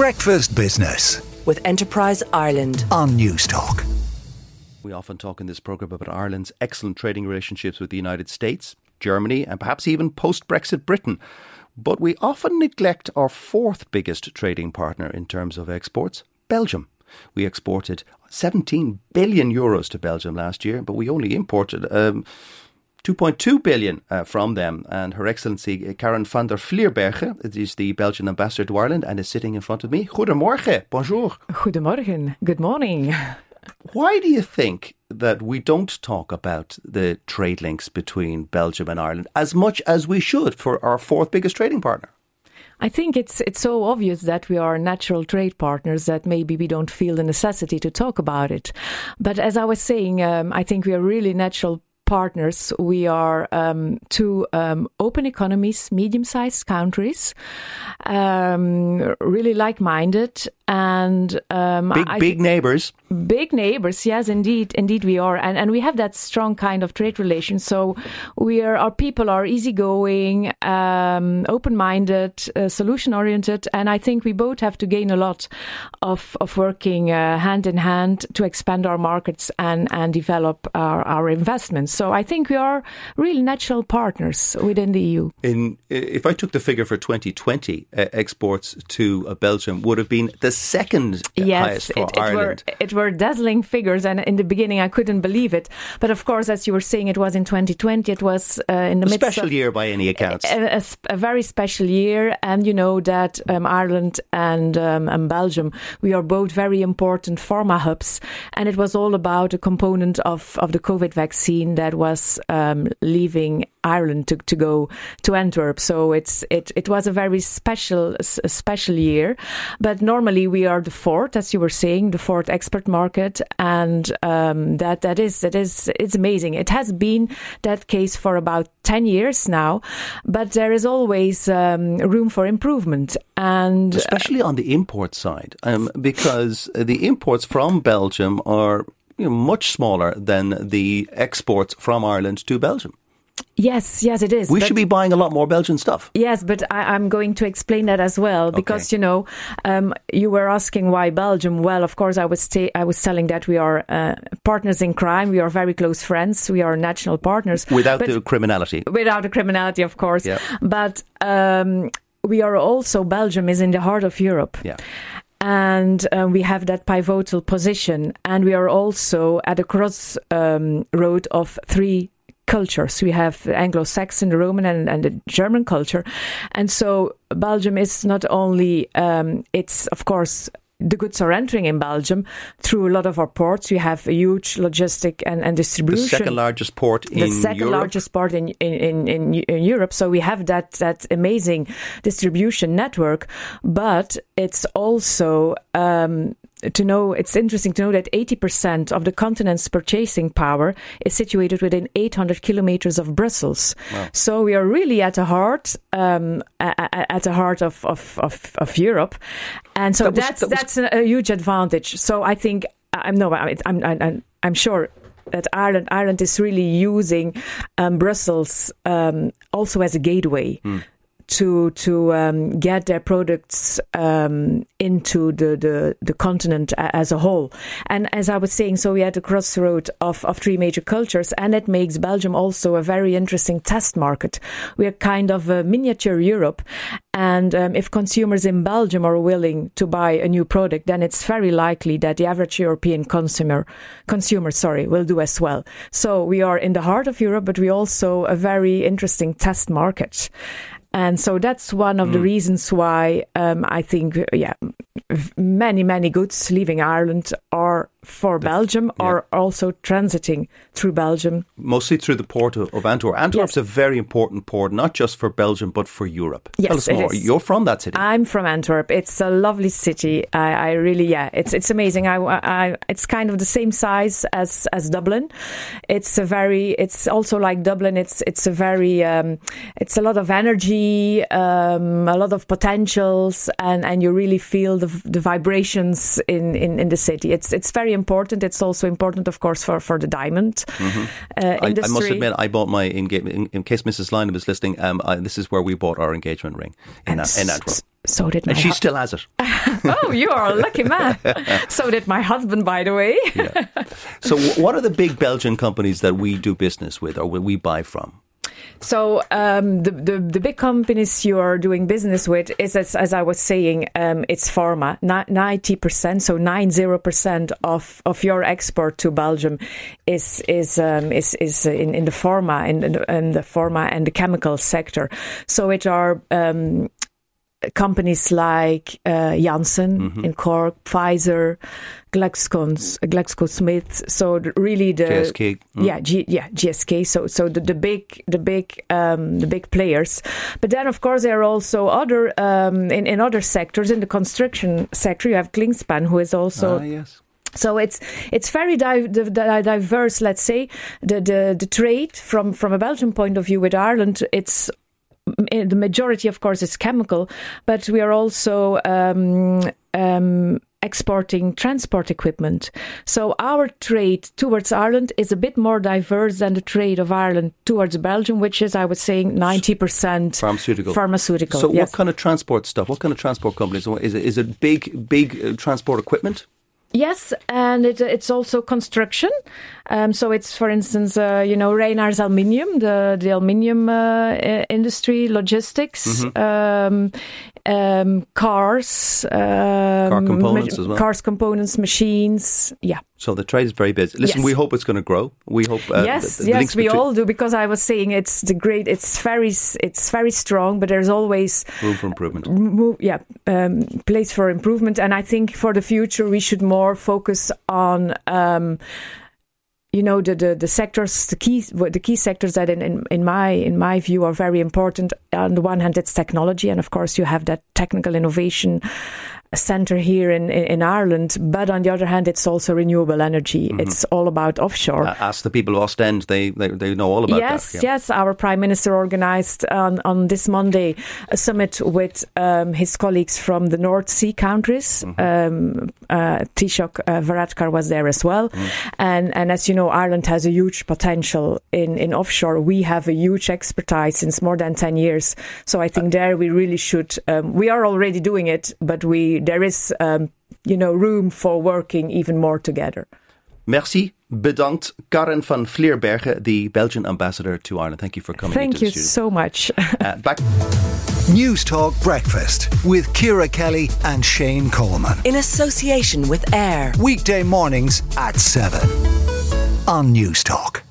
Breakfast Business with Enterprise Ireland on Newstalk. We often talk in this programme about Ireland's excellent trading relationships with the United States, Germany, and perhaps even post Brexit Britain. But we often neglect our fourth biggest trading partner in terms of exports, Belgium. We exported 17 billion euros to Belgium last year, but we only imported um, 2.2 billion uh, from them. And Her Excellency uh, Karen van der Vlierberge is the Belgian ambassador to Ireland and is sitting in front of me. Goedemorgen, bonjour. Goedemorgen, good morning. Why do you think that we don't talk about the trade links between Belgium and Ireland as much as we should for our fourth biggest trading partner? I think it's it's so obvious that we are natural trade partners that maybe we don't feel the necessity to talk about it. But as I was saying, um, I think we are really natural partners. We are um, two um, open economies, medium sized countries, um, really like minded. And um, big, I, big neighbors. Big neighbors, yes, indeed, indeed we are, and and we have that strong kind of trade relation. So we are, our people are easygoing, um, open-minded, uh, solution-oriented, and I think we both have to gain a lot of of working uh, hand in hand to expand our markets and and develop our our investments. So I think we are real natural partners within the EU. In if I took the figure for 2020, uh, exports to uh, Belgium would have been the second yes, highest for it, it Ireland. Were, it were dazzling figures, and in the beginning I couldn't believe it. But of course, as you were saying, it was in 2020. It was uh, in the a special of, year by any accounts. A, a, a, very special year, and you know that um, Ireland and, um, and Belgium, we are both very important pharma hubs, and it was all about a component of, of the COVID vaccine that was um, leaving Ireland to, to go to Antwerp. So it's it, it was a very special special year. But normally we are the fourth, as you were saying, the fourth expert market, and um, that that is that is it's amazing. It has been that case for about ten years now, but there is always um, room for improvement, and especially on the import side, um, because the imports from Belgium are you know, much smaller than the exports from Ireland to Belgium. Yes, yes, it is. We should be buying a lot more Belgian stuff. Yes, but I, am going to explain that as well because okay. you know um, you were asking why Belgium. Well, of course, I was I was telling that we are uh, partners in crime. We are very close friends. We are national partners without the criminality. Without the criminality, of course. Yep. But um, we are also Belgium is in the heart of Europe. Yeah and um, we have that pivotal position. And we are also at a crossroad um, of three cultures. We have Anglo-Saxon, the Roman, and, and, the German culture, and so Belgium is not only um, it's of course the goods are entering in Belgium through a lot of our ports. We have a huge logistic and, and distribution. The second largest port in The second Europe. largest port in, in, in, in, Europe. So we have that, that amazing distribution network, but it's also um, to know it's interesting to know that 80% of the continent's purchasing power is situated within 800 kilometers of Brussels. Wow. So we are really at the heart um, at the heart of, of, of, of Europe, and so that was, that's that that's a huge advantage. So I think I'm no I'm I'm, I'm sure that Ireland Ireland is really using um, Brussels um, also as a gateway. Mm to to um, get their products um, into the, the, the continent as a whole. And as I was saying, so we had a crossroad of, of three major cultures, and it makes Belgium also a very interesting test market. We are kind of a miniature Europe, and um, if consumers in Belgium are willing to buy a new product, then it's very likely that the average European consumer consumer sorry will do as well. So we are in the heart of Europe, but we also a very interesting test market. And so that's one of mm. the reasons why um, I think, yeah, many, many goods leaving Ireland are for Belgium yeah. are also transiting through Belgium. Mostly through the port of, of Antwerp. Antwerp's yes. a very important port, not just for Belgium, but for Europe. Yes, Tell us more. Is. You're from that city. I'm from Antwerp. It's a lovely city. I, I really, yeah, it's it's amazing. I, I, it's kind of the same size as, as Dublin. It's a very, it's also like Dublin. It's it's a very, um, it's a lot of energy, um, a lot of potentials, and, and you really feel the, the vibrations in, in, in the city. It's it's very important. It's also important, of course, for, for the diamond mm-hmm. uh, I, I, must admit, I bought my engagement. In, in, case Mrs. Lynam is listening, um, I, this is where we bought our engagement ring in, uh, in Antwerp. So did my and she still has it. oh, you are a lucky man. so did my husband, by the way. yeah. So, what are the big Belgian companies that we do business with or we buy from? So um, the, the, the big companies you are doing business with is as, as I was saying, um, it's pharma. Ninety percent, so nine zero percent of of your export to Belgium is is um, is is in, in the pharma in, in the pharma and the chemical sector. So it are um, companies like uh, Janssen mm-hmm. in Cork, Pfizer, GlaxoSmith. So really the GSK, mm. yeah, G, yeah, GSK. So so the, the big the big um, the big players. But then of course there are also other um, in in other sectors in the construction sector. You have Kingspan, who is also ah, yes. So it's it's very di- diverse. Let's say the, the the trade from from a Belgian point of view with Ireland. It's the majority, of course, is chemical, but we are also um, um, exporting transport equipment. So our trade towards Ireland is a bit more diverse than the trade of Ireland towards Belgium, which is, I was saying, 90% pharmaceutical. Pharmaceutical. So, yes. what kind of transport stuff? What kind of transport companies? Is it, is it big, big uh, transport equipment? Yes, and it, it's also construction. Um, so it's, for instance, uh, you know, Reynaers Aluminium, the the aluminium uh, industry, logistics, mm-hmm. um, um, cars, car um, components ma- as well. Cars, components, machines. Yeah. So the trade is very busy. Listen, yes. we hope it's going to grow. We hope. Uh, yes, the, the yes, we all do because I was saying it's the great. It's very, it's very strong, but there's always room for improvement. yeah, um, place for improvement, and I think for the future we should more focus on um, you know the, the, the sectors the key the key sectors that in, in, in my in my view are very important on the one hand it's technology and of course you have that technical innovation center here in, in Ireland, but on the other hand, it's also renewable energy. Mm-hmm. It's all about offshore. Uh, ask the people of Ostend; they, they they know all about yes, that. Yes, yes. Our prime minister organised on on this Monday a summit with um, his colleagues from the North Sea countries. Mm-hmm. Um, uh, Taoiseach uh, Varadkar was there as well, mm-hmm. and and as you know, Ireland has a huge potential in in offshore. We have a huge expertise since more than ten years. So I think there we really should. Um, we are already doing it, but we there is, um, you know, room for working even more together. Merci. Bedankt. Karen van Vlierberge, the Belgian ambassador to Ireland. Thank you for coming. Thank you studio. so much. uh, back. Newstalk Breakfast with Ciara Kelly and Shane Coleman. In association with AIR. Weekday mornings at 7 on Newstalk.